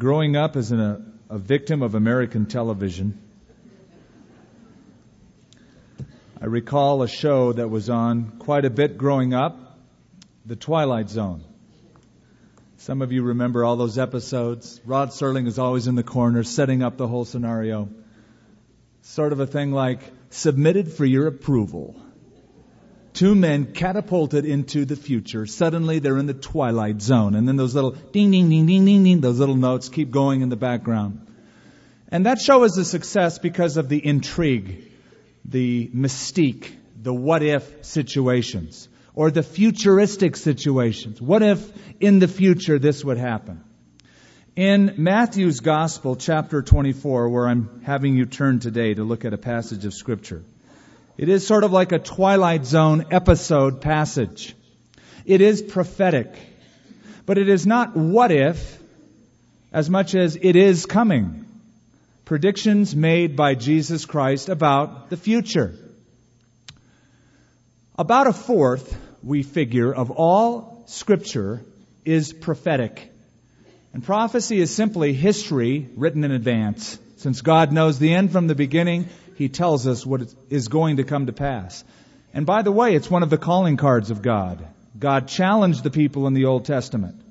Growing up as an, a, a victim of American television, I recall a show that was on quite a bit growing up, The Twilight Zone. Some of you remember all those episodes. Rod Serling is always in the corner setting up the whole scenario. Sort of a thing like, submitted for your approval. Two men catapulted into the future. Suddenly they're in the twilight zone. And then those little ding, ding, ding, ding, ding, ding, those little notes keep going in the background. And that show is a success because of the intrigue the mystique, the what if situations, or the futuristic situations. What if in the future this would happen? In Matthew's Gospel, chapter 24, where I'm having you turn today to look at a passage of Scripture, it is sort of like a Twilight Zone episode passage. It is prophetic, but it is not what if as much as it is coming predictions made by Jesus Christ about the future. About a fourth, we figure, of all scripture is prophetic. And prophecy is simply history written in advance. Since God knows the end from the beginning, He tells us what is going to come to pass. And by the way, it's one of the calling cards of God. God challenged the people in the Old Testament.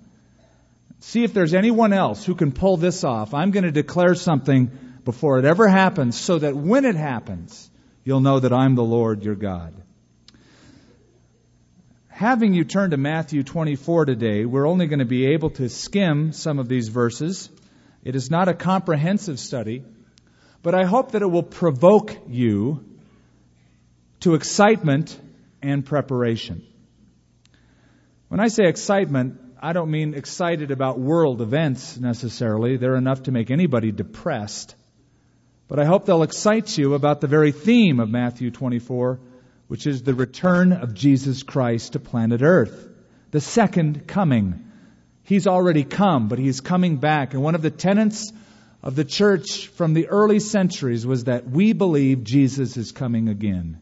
See if there's anyone else who can pull this off. I'm going to declare something before it ever happens so that when it happens, you'll know that I'm the Lord your God. Having you turn to Matthew 24 today, we're only going to be able to skim some of these verses. It is not a comprehensive study, but I hope that it will provoke you to excitement and preparation. When I say excitement, I don't mean excited about world events necessarily. They're enough to make anybody depressed. But I hope they'll excite you about the very theme of Matthew 24, which is the return of Jesus Christ to planet Earth. The second coming. He's already come, but he's coming back. And one of the tenets of the church from the early centuries was that we believe Jesus is coming again.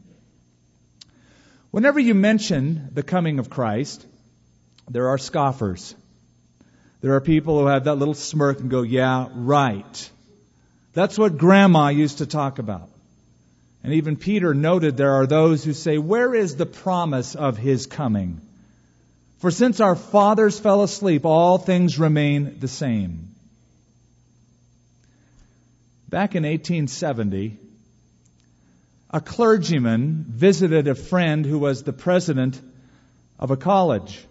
Whenever you mention the coming of Christ, there are scoffers. There are people who have that little smirk and go, yeah, right. That's what grandma used to talk about. And even Peter noted there are those who say, Where is the promise of his coming? For since our fathers fell asleep, all things remain the same. Back in 1870, a clergyman visited a friend who was the president of a college.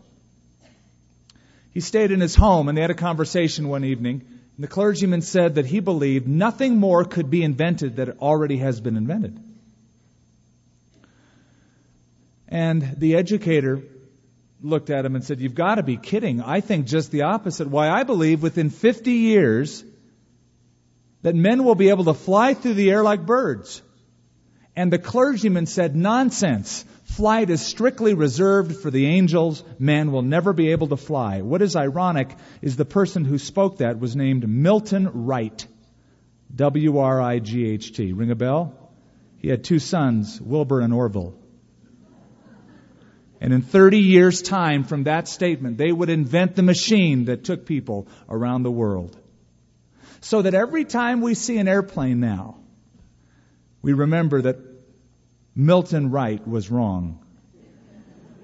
He stayed in his home and they had a conversation one evening. And the clergyman said that he believed nothing more could be invented that already has been invented. And the educator looked at him and said, You've got to be kidding. I think just the opposite. Why, I believe within 50 years that men will be able to fly through the air like birds. And the clergyman said, Nonsense. Flight is strictly reserved for the angels. Man will never be able to fly. What is ironic is the person who spoke that was named Milton Wright. W-R-I-G-H-T. Ring a bell? He had two sons, Wilbur and Orville. And in 30 years' time from that statement, they would invent the machine that took people around the world. So that every time we see an airplane now, we remember that Milton Wright was wrong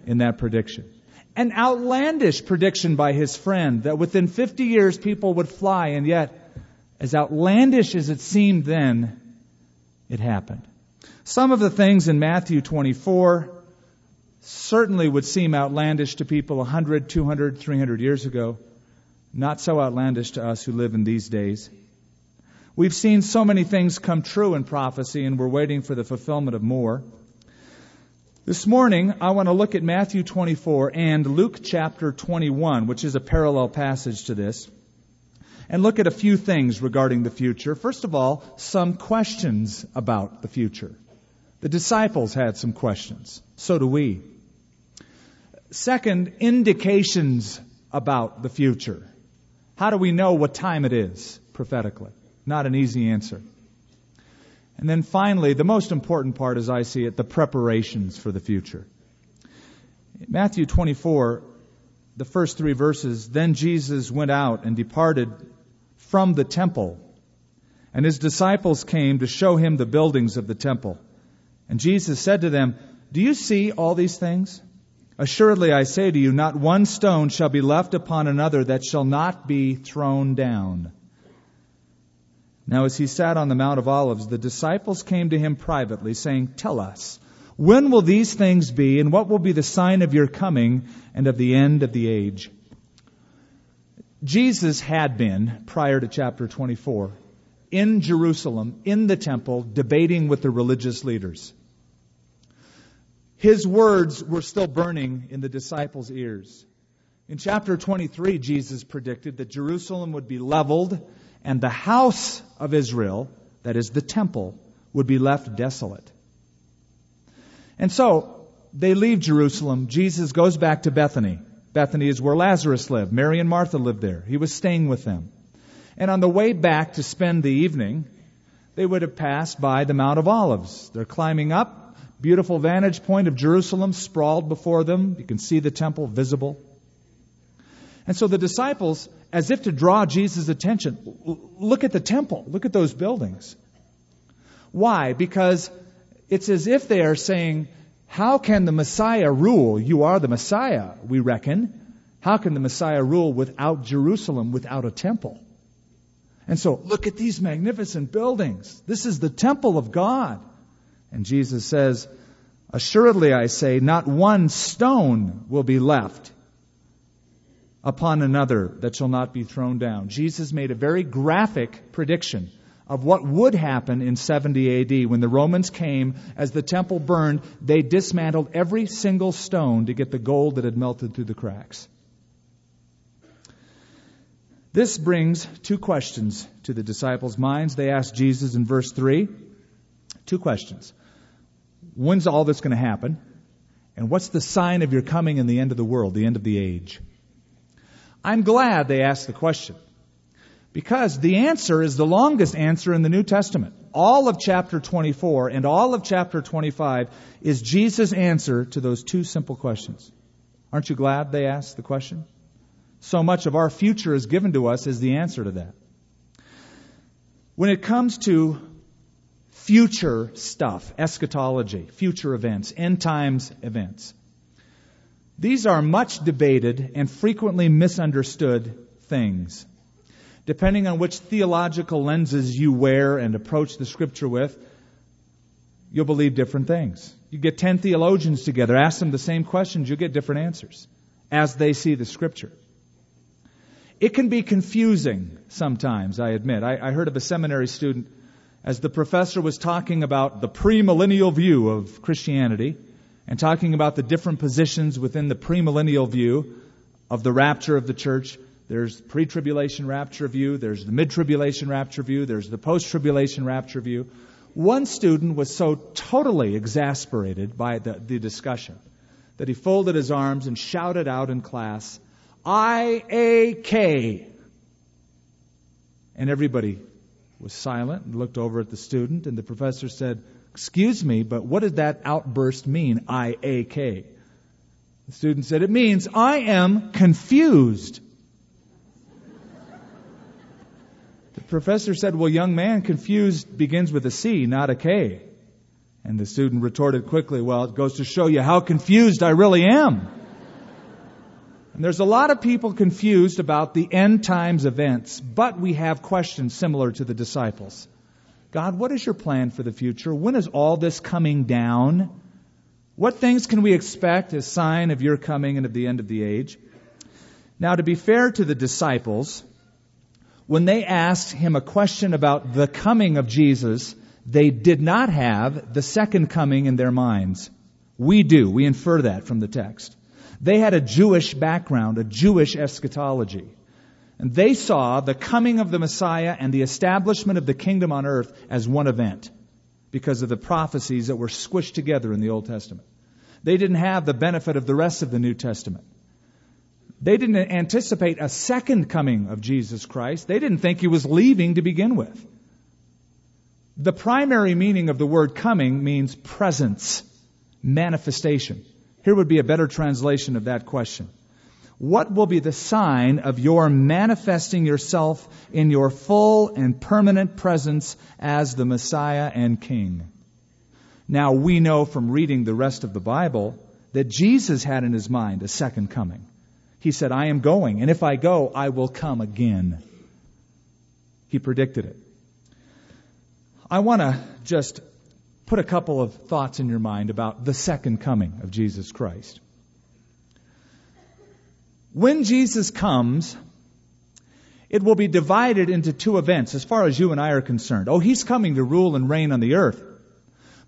in that prediction. An outlandish prediction by his friend that within 50 years people would fly, and yet, as outlandish as it seemed then, it happened. Some of the things in Matthew 24 certainly would seem outlandish to people 100, 200, 300 years ago. Not so outlandish to us who live in these days. We've seen so many things come true in prophecy, and we're waiting for the fulfillment of more. This morning, I want to look at Matthew 24 and Luke chapter 21, which is a parallel passage to this, and look at a few things regarding the future. First of all, some questions about the future. The disciples had some questions. So do we. Second, indications about the future. How do we know what time it is prophetically? Not an easy answer. And then finally, the most important part as I see it, the preparations for the future. Matthew 24, the first three verses, then Jesus went out and departed from the temple. And his disciples came to show him the buildings of the temple. And Jesus said to them, Do you see all these things? Assuredly I say to you, not one stone shall be left upon another that shall not be thrown down. Now as he sat on the Mount of Olives, the disciples came to him privately, saying, Tell us, when will these things be, and what will be the sign of your coming and of the end of the age? Jesus had been, prior to chapter 24, in Jerusalem, in the temple, debating with the religious leaders. His words were still burning in the disciples' ears. In chapter 23, Jesus predicted that Jerusalem would be leveled and the house of Israel, that is the temple, would be left desolate. And so, they leave Jerusalem. Jesus goes back to Bethany. Bethany is where Lazarus lived. Mary and Martha lived there. He was staying with them. And on the way back to spend the evening, they would have passed by the Mount of Olives. They're climbing up, beautiful vantage point of Jerusalem sprawled before them. You can see the temple visible. And so the disciples, as if to draw Jesus' attention, look at the temple, look at those buildings. Why? Because it's as if they are saying, How can the Messiah rule? You are the Messiah, we reckon. How can the Messiah rule without Jerusalem, without a temple? And so, look at these magnificent buildings. This is the temple of God. And Jesus says, Assuredly I say, not one stone will be left upon another that shall not be thrown down. Jesus made a very graphic prediction of what would happen in 70 AD. When the Romans came, as the temple burned, they dismantled every single stone to get the gold that had melted through the cracks. This brings two questions to the disciples' minds. They asked Jesus in verse 3 two questions. When's all this going to happen? And what's the sign of your coming in the end of the world, the end of the age? I'm glad they asked the question. Because the answer is the longest answer in the New Testament. All of chapter 24 and all of chapter 25 is Jesus' answer to those two simple questions. Aren't you glad they asked the question? So much of our future is given to us as the answer to that. When it comes to future stuff, eschatology, future events, end times events, these are much debated and frequently misunderstood things. Depending on which theological lenses you wear and approach the scripture with, you'll believe different things. You get 10 theologians together, ask them the same questions, you'll get different answers as they see the scripture. It can be confusing sometimes, I admit. I, I heard of a seminary student as the professor was talking about the premillennial view of Christianity and talking about the different positions within the premillennial view of the rapture of the church. There's pre tribulation rapture view, there's the mid tribulation rapture view, there's the post tribulation rapture view. One student was so totally exasperated by the, the discussion that he folded his arms and shouted out in class, I A K. And everybody was silent and looked over at the student, and the professor said, Excuse me, but what did that outburst mean, I A K? The student said, It means I am confused. the professor said, Well, young man, confused begins with a C, not a K. And the student retorted quickly, Well, it goes to show you how confused I really am. And there's a lot of people confused about the end times events, but we have questions similar to the disciples. God, what is your plan for the future? When is all this coming down? What things can we expect as sign of your coming and of the end of the age? Now, to be fair to the disciples, when they asked him a question about the coming of Jesus, they did not have the second coming in their minds. We do. We infer that from the text. They had a Jewish background, a Jewish eschatology. And they saw the coming of the Messiah and the establishment of the kingdom on earth as one event because of the prophecies that were squished together in the Old Testament. They didn't have the benefit of the rest of the New Testament. They didn't anticipate a second coming of Jesus Christ. They didn't think he was leaving to begin with. The primary meaning of the word coming means presence, manifestation. Here would be a better translation of that question. What will be the sign of your manifesting yourself in your full and permanent presence as the Messiah and King? Now, we know from reading the rest of the Bible that Jesus had in his mind a second coming. He said, I am going, and if I go, I will come again. He predicted it. I want to just put a couple of thoughts in your mind about the second coming of Jesus Christ. When Jesus comes, it will be divided into two events as far as you and I are concerned. Oh, he's coming to rule and reign on the earth.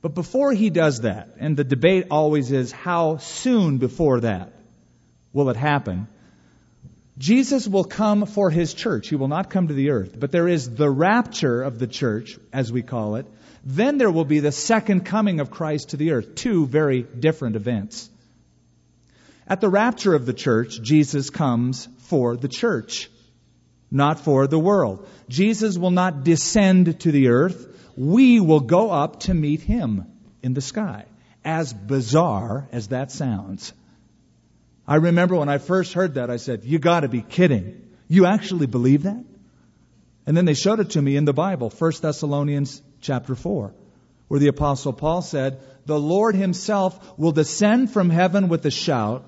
But before he does that, and the debate always is how soon before that, will it happen? Jesus will come for his church. He will not come to the earth. But there is the rapture of the church, as we call it. Then there will be the second coming of Christ to the earth. Two very different events. At the rapture of the church, Jesus comes for the church, not for the world. Jesus will not descend to the earth. We will go up to meet him in the sky. As bizarre as that sounds. I remember when I first heard that, I said, You gotta be kidding. You actually believe that? And then they showed it to me in the Bible, 1 Thessalonians chapter 4, where the apostle Paul said, The Lord himself will descend from heaven with a shout,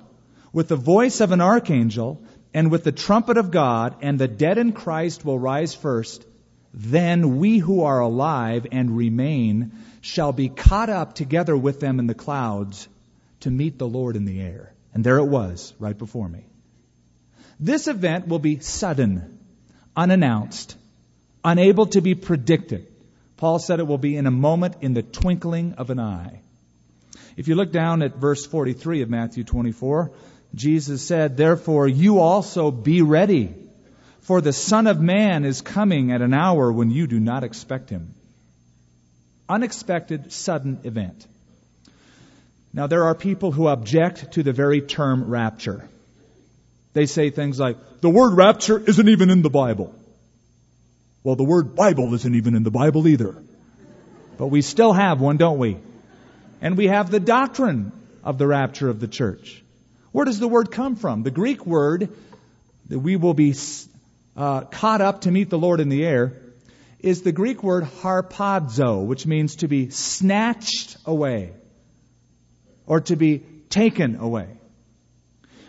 with the voice of an archangel, and with the trumpet of God, and the dead in Christ will rise first. Then we who are alive and remain shall be caught up together with them in the clouds to meet the Lord in the air. And there it was, right before me. This event will be sudden, unannounced, unable to be predicted. Paul said it will be in a moment in the twinkling of an eye. If you look down at verse 43 of Matthew 24, Jesus said, Therefore you also be ready, for the Son of Man is coming at an hour when you do not expect him. Unexpected, sudden event. Now, there are people who object to the very term rapture. They say things like, the word rapture isn't even in the Bible. Well, the word Bible isn't even in the Bible either. But we still have one, don't we? And we have the doctrine of the rapture of the church. Where does the word come from? The Greek word that we will be uh, caught up to meet the Lord in the air is the Greek word harpazo, which means to be snatched away or to be taken away.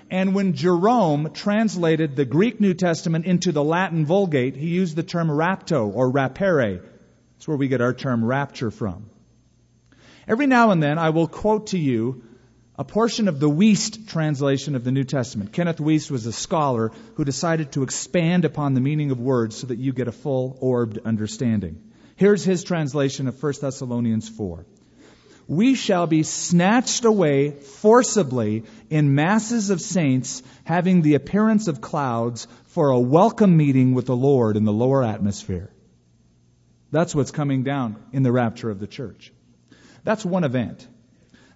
And when Jerome translated the Greek New Testament into the Latin Vulgate, he used the term rapto or rapere. That's where we get our term rapture from. Every now and then I will quote to you a portion of the Wuest translation of the New Testament. Kenneth Wuest was a scholar who decided to expand upon the meaning of words so that you get a full orbed understanding. Here's his translation of 1 Thessalonians 4 we shall be snatched away forcibly in masses of saints having the appearance of clouds for a welcome meeting with the Lord in the lower atmosphere. That's what's coming down in the rapture of the church. That's one event.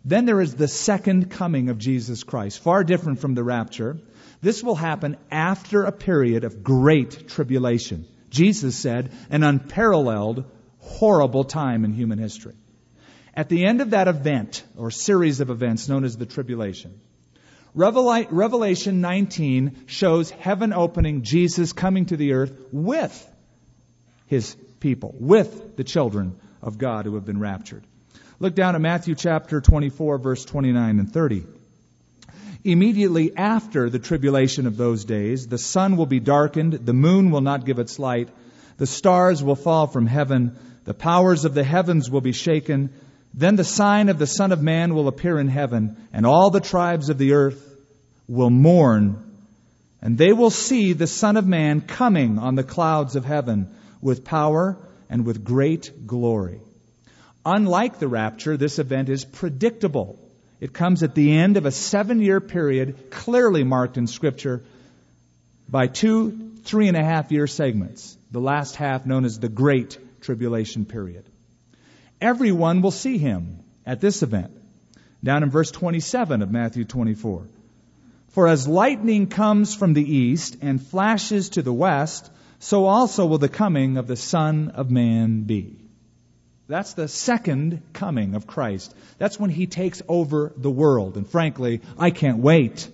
Then there is the second coming of Jesus Christ, far different from the rapture. This will happen after a period of great tribulation. Jesus said, an unparalleled, horrible time in human history. At the end of that event, or series of events known as the tribulation, Revelation 19 shows heaven opening, Jesus coming to the earth with his people, with the children of God who have been raptured. Look down at Matthew chapter 24, verse 29 and 30. Immediately after the tribulation of those days, the sun will be darkened, the moon will not give its light, the stars will fall from heaven, the powers of the heavens will be shaken. Then the sign of the Son of Man will appear in heaven, and all the tribes of the earth will mourn, and they will see the Son of Man coming on the clouds of heaven with power and with great glory. Unlike the rapture, this event is predictable. It comes at the end of a seven year period, clearly marked in Scripture by two three and a half year segments, the last half known as the Great Tribulation period everyone will see him at this event. Down in verse 27 of Matthew 24. For as lightning comes from the east and flashes to the west, so also will the coming of the Son of Man be. That's the second coming of Christ. That's when he takes over the world. And frankly, I can't wait. It'd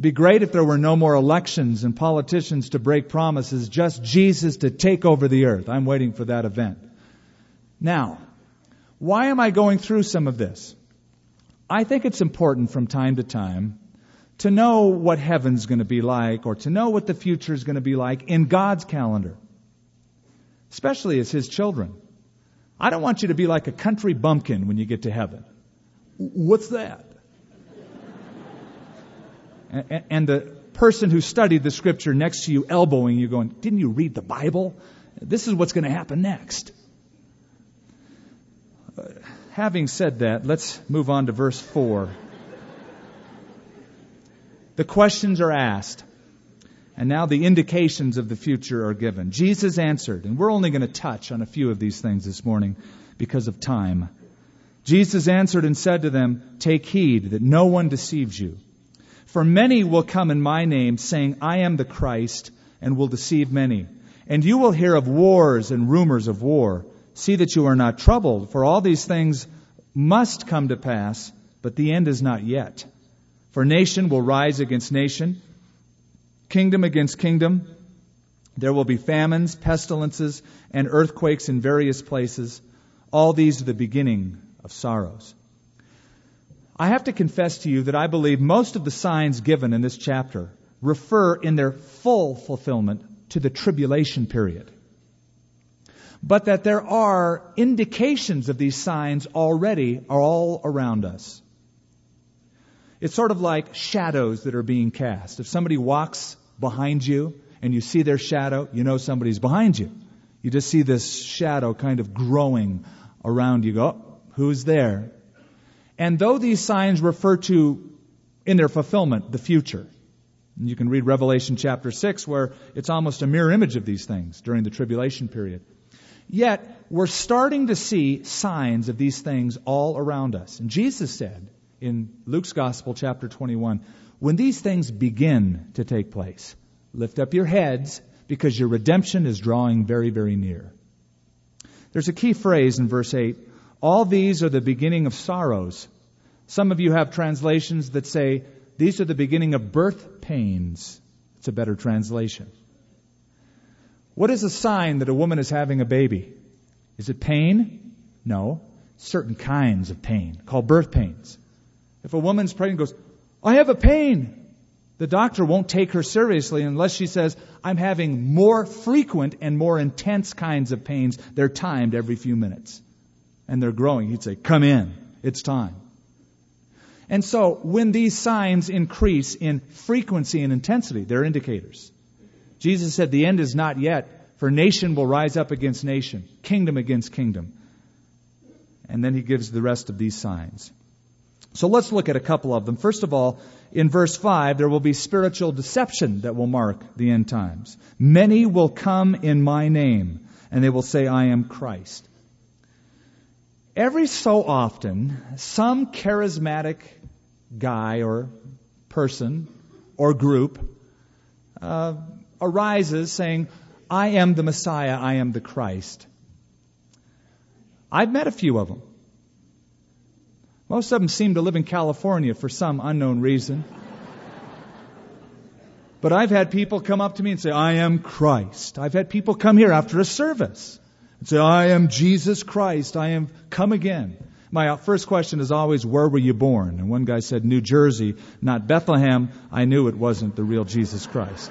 be great if there were no more elections and politicians to break promises, just Jesus to take over the earth. I'm waiting for that event. Now, why am I going through some of this? I think it's important from time to time to know what heaven's going to be like or to know what the future is going to be like in God's calendar, especially as His children. I don't want you to be like a country bumpkin when you get to heaven. What's that? and the person who studied the scripture next to you elbowing you going, didn't you read the Bible? This is what's going to happen next. Uh, having said that, let's move on to verse 4. the questions are asked, and now the indications of the future are given. Jesus answered, and we're only going to touch on a few of these things this morning because of time. Jesus answered and said to them, Take heed that no one deceives you. For many will come in my name, saying, I am the Christ, and will deceive many. And you will hear of wars and rumors of war. See that you are not troubled, for all these things must come to pass, but the end is not yet. For nation will rise against nation, kingdom against kingdom. There will be famines, pestilences, and earthquakes in various places. All these are the beginning of sorrows. I have to confess to you that I believe most of the signs given in this chapter refer in their full fulfillment to the tribulation period. But that there are indications of these signs already are all around us. It's sort of like shadows that are being cast. If somebody walks behind you and you see their shadow, you know somebody's behind you. You just see this shadow kind of growing around you. Go, oh, who's there? And though these signs refer to, in their fulfillment, the future, you can read Revelation chapter 6 where it's almost a mirror image of these things during the tribulation period. Yet, we're starting to see signs of these things all around us. And Jesus said in Luke's Gospel, chapter 21, when these things begin to take place, lift up your heads because your redemption is drawing very, very near. There's a key phrase in verse 8 all these are the beginning of sorrows. Some of you have translations that say, these are the beginning of birth pains. It's a better translation. What is a sign that a woman is having a baby? Is it pain? No. Certain kinds of pain, called birth pains. If a woman's pregnant goes, I have a pain, the doctor won't take her seriously unless she says, I'm having more frequent and more intense kinds of pains. They're timed every few minutes and they're growing, he'd say, Come in, it's time. And so, when these signs increase in frequency and intensity, they're indicators. Jesus said, The end is not yet, for nation will rise up against nation, kingdom against kingdom. And then he gives the rest of these signs. So let's look at a couple of them. First of all, in verse 5, there will be spiritual deception that will mark the end times. Many will come in my name, and they will say, I am Christ. Every so often, some charismatic guy or person or group uh, arises saying, I am the Messiah, I am the Christ. I've met a few of them. Most of them seem to live in California for some unknown reason. But I've had people come up to me and say, I am Christ. I've had people come here after a service and say, I am Jesus Christ. I am come again. My uh, first question is always, where were you born? And one guy said, New Jersey, not Bethlehem. I knew it wasn't the real Jesus Christ.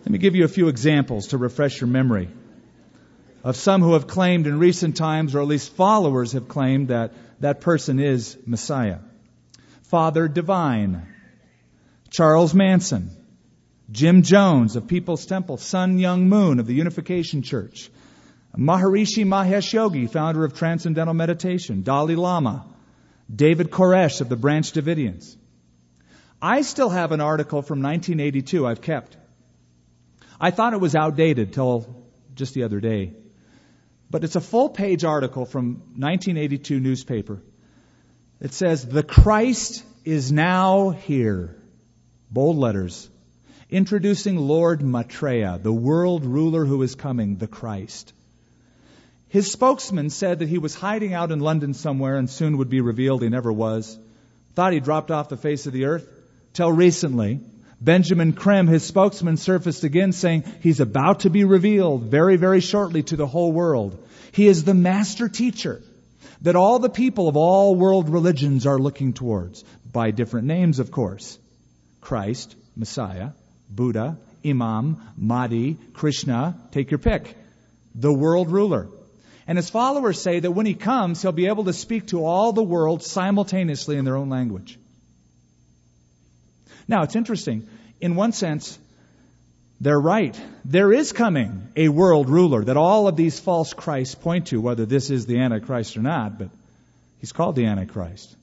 Let me give you a few examples to refresh your memory of some who have claimed in recent times, or at least followers have claimed, that that person is Messiah. Father Divine, Charles Manson, Jim Jones of People's Temple, Sun Myung Moon of the Unification Church, Maharishi Mahesh Yogi, founder of Transcendental Meditation, Dalai Lama, David Koresh of the Branch Davidians. I still have an article from 1982 I've kept. I thought it was outdated till just the other day. But it's a full page article from 1982 newspaper. It says, The Christ is now here. Bold letters. Introducing Lord Maitreya, the world ruler who is coming, the Christ. His spokesman said that he was hiding out in London somewhere and soon would be revealed he never was. Thought he dropped off the face of the earth? Till recently, Benjamin Creme, his spokesman, surfaced again saying he's about to be revealed very, very shortly to the whole world. He is the master teacher that all the people of all world religions are looking towards, by different names, of course. Christ, Messiah, Buddha, Imam, Mahdi, Krishna, take your pick. The world ruler. And his followers say that when he comes, he'll be able to speak to all the world simultaneously in their own language. Now, it's interesting. In one sense, they're right. There is coming a world ruler that all of these false Christs point to, whether this is the Antichrist or not, but he's called the Antichrist.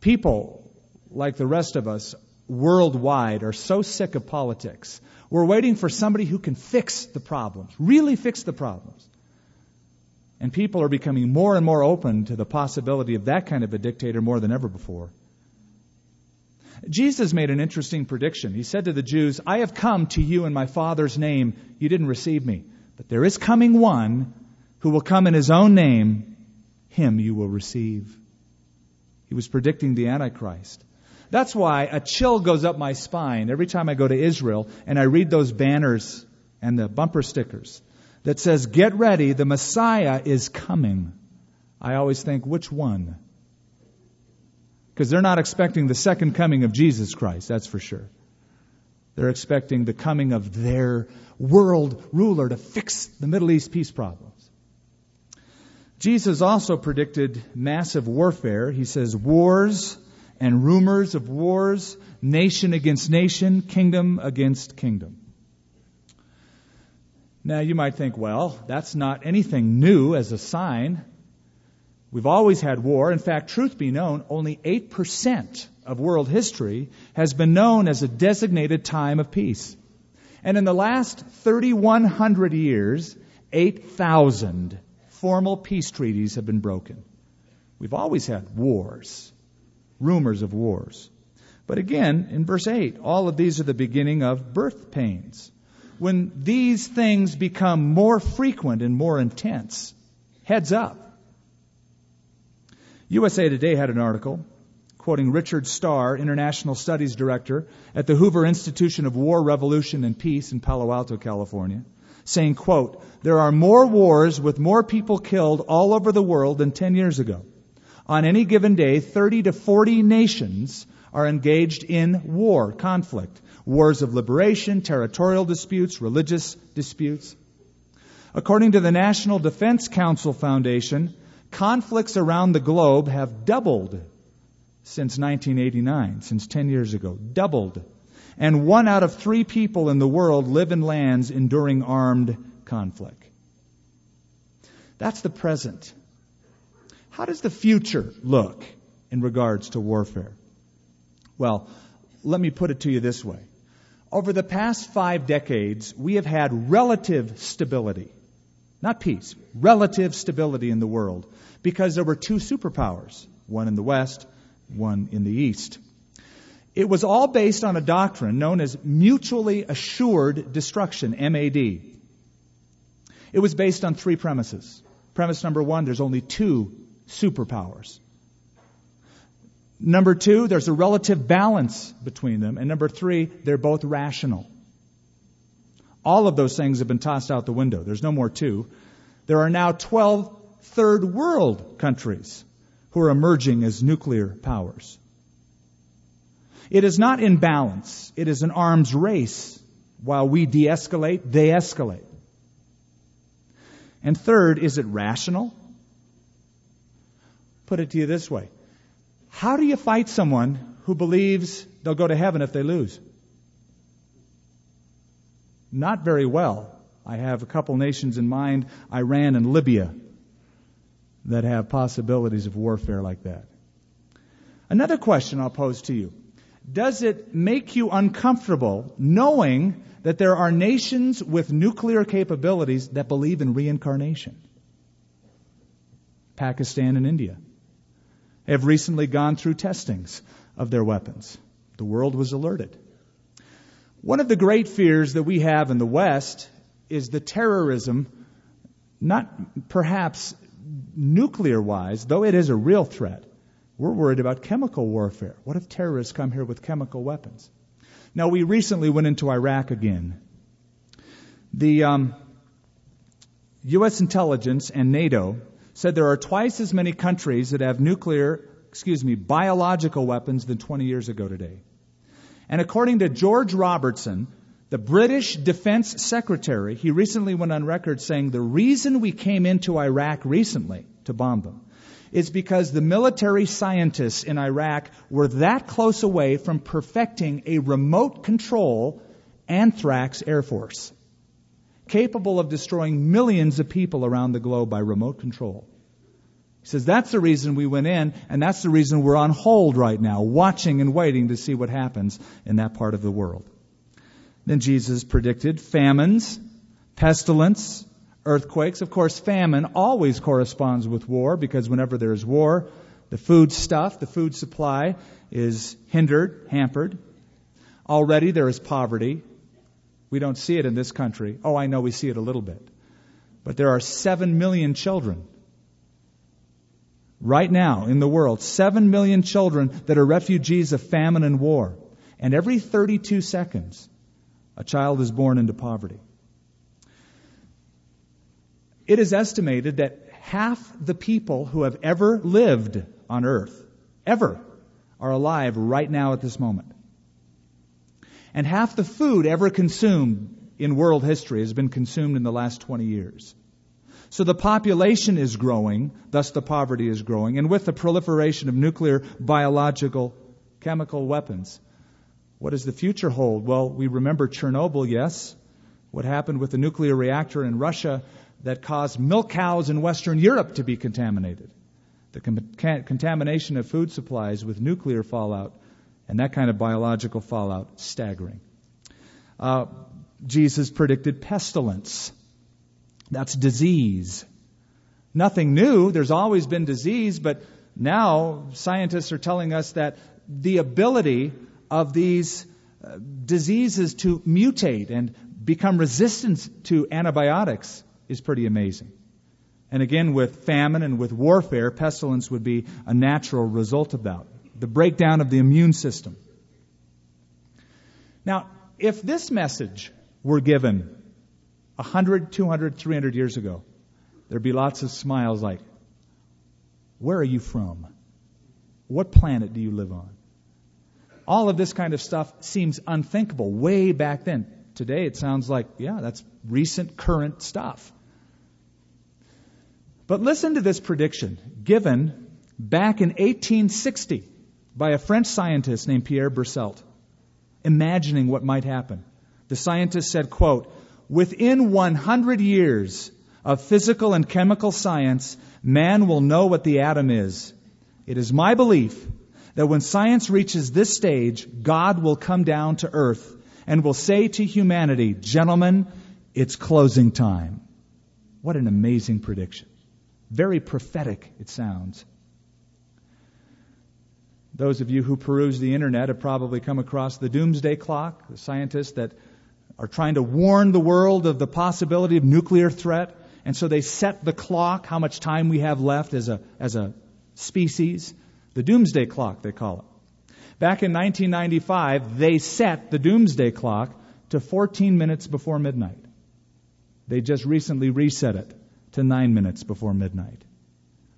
People, like the rest of us, worldwide, are so sick of politics. We're waiting for somebody who can fix the problems, really fix the problems. And people are becoming more and more open to the possibility of that kind of a dictator more than ever before. Jesus made an interesting prediction. He said to the Jews, I have come to you in my Father's name. You didn't receive me. But there is coming one who will come in his own name. Him you will receive. He was predicting the Antichrist. That's why a chill goes up my spine every time I go to Israel and I read those banners and the bumper stickers that says, Get ready, the Messiah is coming. I always think, which one? Because they're not expecting the second coming of Jesus Christ, that's for sure. They're expecting the coming of their world ruler to fix the Middle East peace problems. Jesus also predicted massive warfare. He says, wars and rumors of wars, nation against nation, kingdom against kingdom. Now you might think, well, that's not anything new as a sign. We've always had war. In fact, truth be known, only 8% of world history has been known as a designated time of peace. And in the last 3,100 years, 8,000 formal peace treaties have been broken. We've always had wars, rumors of wars. But again, in verse 8, all of these are the beginning of birth pains. When these things become more frequent and more intense, heads up. USA Today had an article quoting Richard Staar, International Studies Director at the Hoover Institution of War, Revolution, and Peace in Palo Alto, California, saying, quote, There are more wars with more people killed all over the world than 10 years ago. On any given day, 30 to 40 nations are engaged in war, conflict, wars of liberation, territorial disputes, religious disputes. According to the National Defense Council Foundation, conflicts around the globe have doubled since 1989, since 10 years ago. Doubled. And one out of three people in the world live in lands enduring armed conflict. That's the present. How does the future look in regards to warfare? Well, let me put it to you this way. Over the past five decades, we have had relative stability. Not peace, relative stability in the world because there were two superpowers, one in the West, one in the East. It was all based on a doctrine known as mutually assured destruction, MAD. It was based on three premises. Premise number one, there's only two superpowers. Number two, there's a relative balance between them. And number three, they're both rational. All of those things have been tossed out the window. There's no more two. There are now 12 third world countries who are emerging as nuclear powers. It is not in balance. It is an arms race. While we de escalate, they escalate. And third, is it rational? Put it to you this way How do you fight someone who believes they'll go to heaven if they lose? Not very well. I have a couple nations in mind Iran and Libya that have possibilities of warfare like that. Another question I'll pose to you Does it make you uncomfortable knowing that there are nations with nuclear capabilities that believe in reincarnation? Pakistan and India have recently gone through testings of their weapons. The world was alerted. One of the great fears that we have in the West is the terrorism, not perhaps nuclear wise, though it is a real threat, We're worried about chemical warfare. What if terrorists come here with chemical weapons? Now, we recently went into Iraq again. The um, U.S. intelligence and NATO said there are twice as many countries that have nuclear, excuse me, biological weapons than 20 years ago today. And according to George Robertson, the British Defense Secretary, he recently went on record saying the reason we came into Iraq recently to bomb them is because the military scientists in Iraq were that close away from perfecting a remote control anthrax air force capable of destroying millions of people around the globe by remote control. He says that's the reason we went in, and that's the reason we're on hold right now, watching and waiting to see what happens in that part of the world. Then Jesus predicted famines, pestilence, earthquakes. Of course, famine always corresponds with war because whenever there is war, the food stuff, the food supply is hindered, hampered. Already there is poverty. We don't see it in this country. Oh, I know we see it a little bit. But there are seven million children right now in the world, seven million children that are refugees of famine and war. And every 32 seconds, a child is born into poverty. It is estimated that half the people who have ever lived on earth, ever, are alive right now at this moment. And half the food ever consumed in world history has been consumed in the last 20 years. So the population is growing, thus the poverty is growing, and with the proliferation of nuclear, biological, chemical weapons, what does the future hold? Well, we remember Chernobyl, yes. What happened with the nuclear reactor in Russia that caused milk cows in Western Europe to be contaminated. The con- contamination of food supplies with nuclear fallout and that kind of biological fallout, staggering. Uh, Jesus predicted pestilence. That's disease. Nothing new. There's always been disease, but now scientists are telling us that the ability of these uh, diseases to mutate and become resistant to antibiotics is pretty amazing. And again, with famine and with warfare, pestilence would be a natural result of that the breakdown of the immune system. Now, if this message were given 100, 200, 300 years ago, there'd be lots of smiles like, Where are you from? What planet do you live on? All of this kind of stuff seems unthinkable way back then. Today it sounds like, yeah, that's recent, current stuff. But listen to this prediction given back in 1860 by a French scientist named Pierre Berthelot, imagining what might happen. The scientist said, quote, Within 100 years of physical and chemical science, man will know what the atom is. It is my belief that when science reaches this stage, God will come down to earth and will say to humanity, Gentlemen, it's closing time. What an amazing prediction. Very prophetic, it sounds. Those of you who peruse the internet have probably come across the doomsday clock, the scientists that are trying to warn the world of the possibility of nuclear threat. And so they set the clock, how much time we have left as a, as a species. The doomsday clock, they call it. Back in 1995, they set the doomsday clock to 14 minutes before midnight. They just recently reset it to 9 minutes before midnight,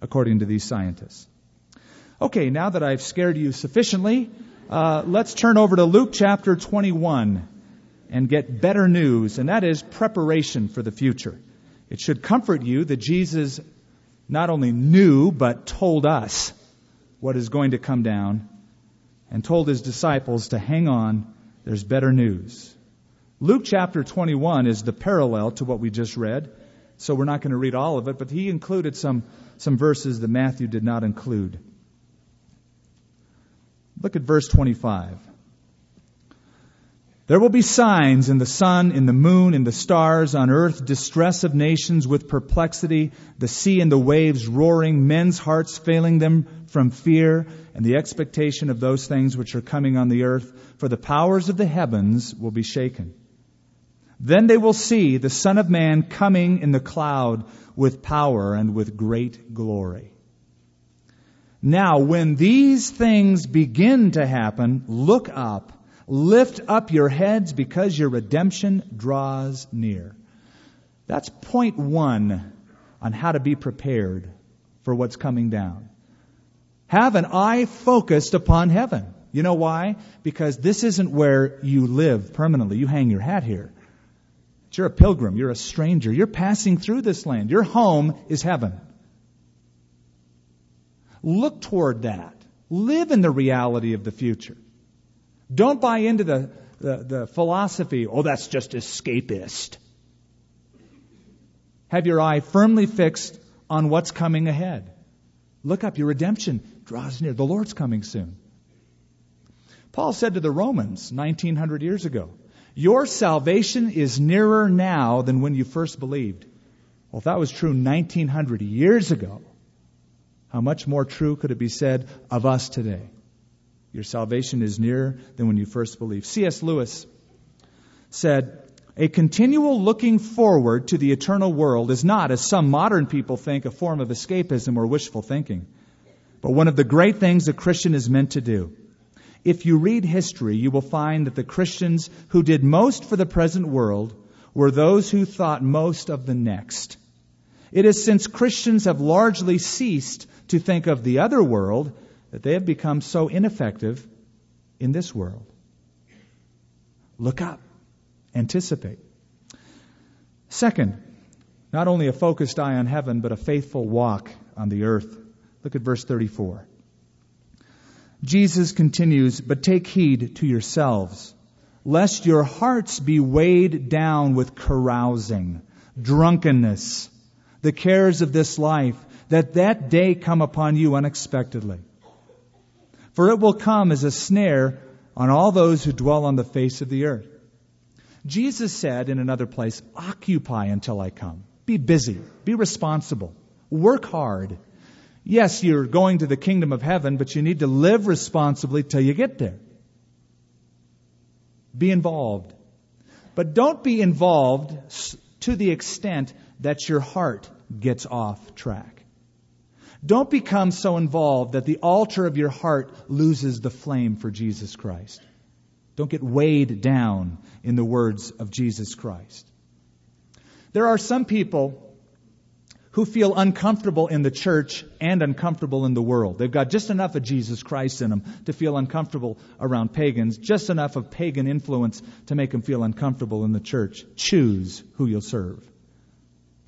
according to these scientists. Okay, now that I've scared you sufficiently, uh, let's turn over to Luke chapter 21 and get better news, and that is preparation for the future. It should comfort you that Jesus not only knew, but told us what is going to come down and told his disciples to hang on. There's better news. Luke chapter 21 is the parallel to what we just read, so we're not going to read all of it, but he included some, some verses that Matthew did not include. Look at verse 25. There will be signs in the sun, in the moon, in the stars, on earth, distress of nations with perplexity, the sea and the waves roaring, men's hearts failing them from fear and the expectation of those things which are coming on the earth, for the powers of the heavens will be shaken. Then they will see the Son of Man coming in the cloud with power and with great glory. Now, when these things begin to happen, look up, lift up your heads because your redemption draws near. That's point one on how to be prepared for what's coming down. Have an eye focused upon heaven. You know why? Because this isn't where you live permanently. You hang your hat here. You're a pilgrim. You're a stranger. You're passing through this land. Your home is heaven. Look toward that. Live in the reality of the future. Don't buy into the, the, the philosophy, oh, that's just escapist. Have your eye firmly fixed on what's coming ahead. Look up, your redemption draws near. The Lord's coming soon. Paul said to the Romans 1900 years ago, Your salvation is nearer now than when you first believed. Well, if that was true 1900 years ago, how much more true could it be said of us today? Your salvation is nearer than when you first believed. C.S. Lewis said, A continual looking forward to the eternal world is not, as some modern people think, a form of escapism or wishful thinking, but one of the great things a Christian is meant to do. If you read history, you will find that the Christians who did most for the present world were those who thought most of the next. It is since Christians have largely ceased to think of the other world that they have become so ineffective in this world. Look up, anticipate. Second, not only a focused eye on heaven, but a faithful walk on the earth. Look at verse 34. Jesus continues, But take heed to yourselves, lest your hearts be weighed down with carousing, drunkenness, the cares of this life, that that day come upon you unexpectedly. For it will come as a snare on all those who dwell on the face of the earth. Jesus said in another place, occupy until I come. Be busy. Be responsible. Work hard. Yes, you're going to the kingdom of heaven, but you need to live responsibly till you get there. Be involved. But don't be involved to the extent that your heart gets off track. Don't become so involved that the altar of your heart loses the flame for Jesus Christ. Don't get weighed down in the words of Jesus Christ. There are some people who feel uncomfortable in the church and uncomfortable in the world. They've got just enough of Jesus Christ in them to feel uncomfortable around pagans, just enough of pagan influence to make them feel uncomfortable in the church. Choose who you'll serve.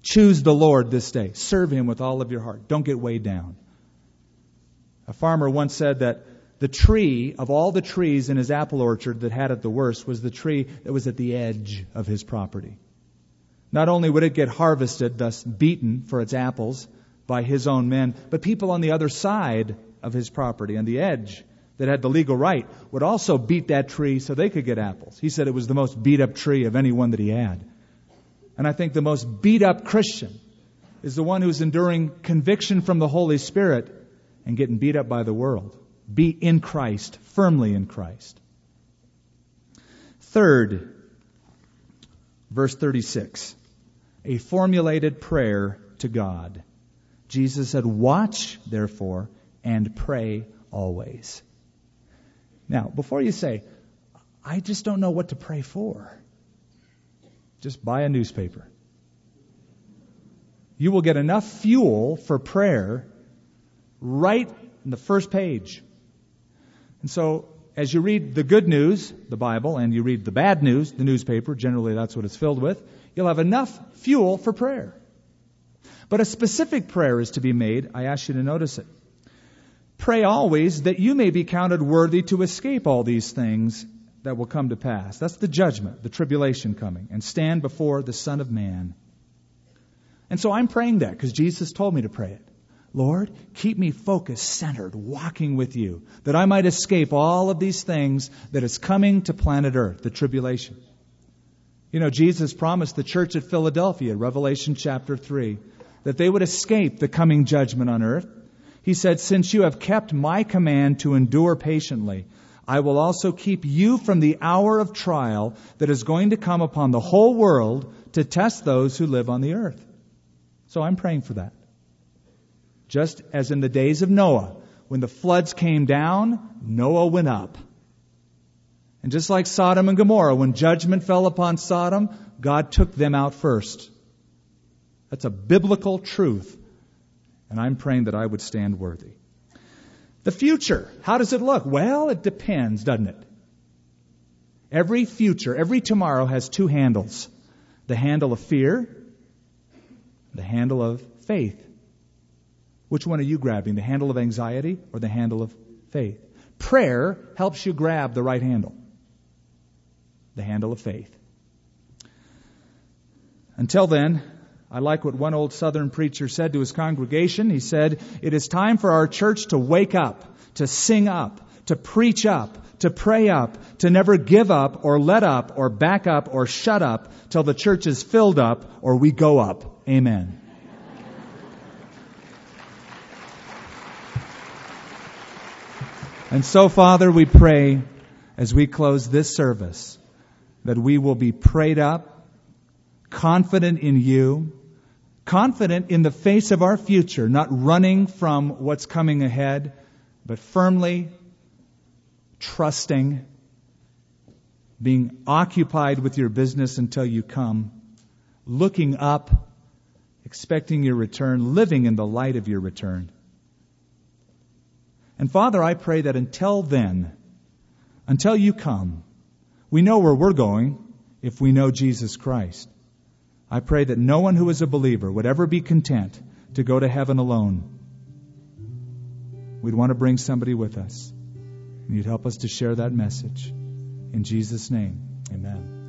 Choose the Lord this day. Serve Him with all of your heart. Don't get weighed down. A farmer once said that the tree, of all the trees in his apple orchard that had it the worst, was the tree that was at the edge of his property. Not only would it get harvested, thus beaten for its apples by his own men, but people on the other side of his property, on the edge, that had the legal right, would also beat that tree so they could get apples. He said it was the most beat up tree of any one that he had. And I think the most beat up Christian is the one who's enduring conviction from the Holy Spirit and getting beat up by the world. Be in Christ, firmly in Christ. Third, verse 36, a formulated prayer to God. Jesus said, Watch, therefore, and pray always. Now, before you say, I just don't know what to pray for. Just buy a newspaper. You will get enough fuel for prayer right in the first page. And so, as you read the good news, the Bible, and you read the bad news, the newspaper, generally that's what it's filled with, you'll have enough fuel for prayer. But a specific prayer is to be made. I ask you to notice it. Pray always that you may be counted worthy to escape all these things that will come to pass. That's the judgment, the tribulation coming, and stand before the Son of Man. And so I'm praying that because Jesus told me to pray it. Lord, keep me focused, centered, walking with you, that I might escape all of these things that is coming to planet Earth, the tribulation. You know, Jesus promised the church at Philadelphia, Revelation chapter 3, that they would escape the coming judgment on earth. He said, Since you have kept my command to endure patiently, I will also keep you from the hour of trial that is going to come upon the whole world to test those who live on the earth. So I'm praying for that. Just as in the days of Noah, when the floods came down, Noah went up. And just like Sodom and Gomorrah, when judgment fell upon Sodom, God took them out first. That's a biblical truth. And I'm praying that I would stand worthy. The future, how does it look? Well, it depends, doesn't it? Every future, every tomorrow has two handles the handle of fear, the handle of faith. Which one are you grabbing? The handle of anxiety or the handle of faith? Prayer helps you grab the right handle the handle of faith. Until then, I like what one old southern preacher said to his congregation. He said, It is time for our church to wake up, to sing up, to preach up, to pray up, to never give up or let up or back up or shut up till the church is filled up or we go up. Amen. And so, Father, we pray as we close this service that we will be prayed up, confident in you, confident in the face of our future, not running from what's coming ahead, but firmly trusting, being occupied with your business until you come, looking up, expecting your return, living in the light of your return. And Father, I pray that until then, until you come, we know where we're going if we know Jesus Christ. I pray that no one who is a believer would ever be content to go to heaven alone. We'd want to bring somebody with us. And you'd help us to share that message. In Jesus' name, amen.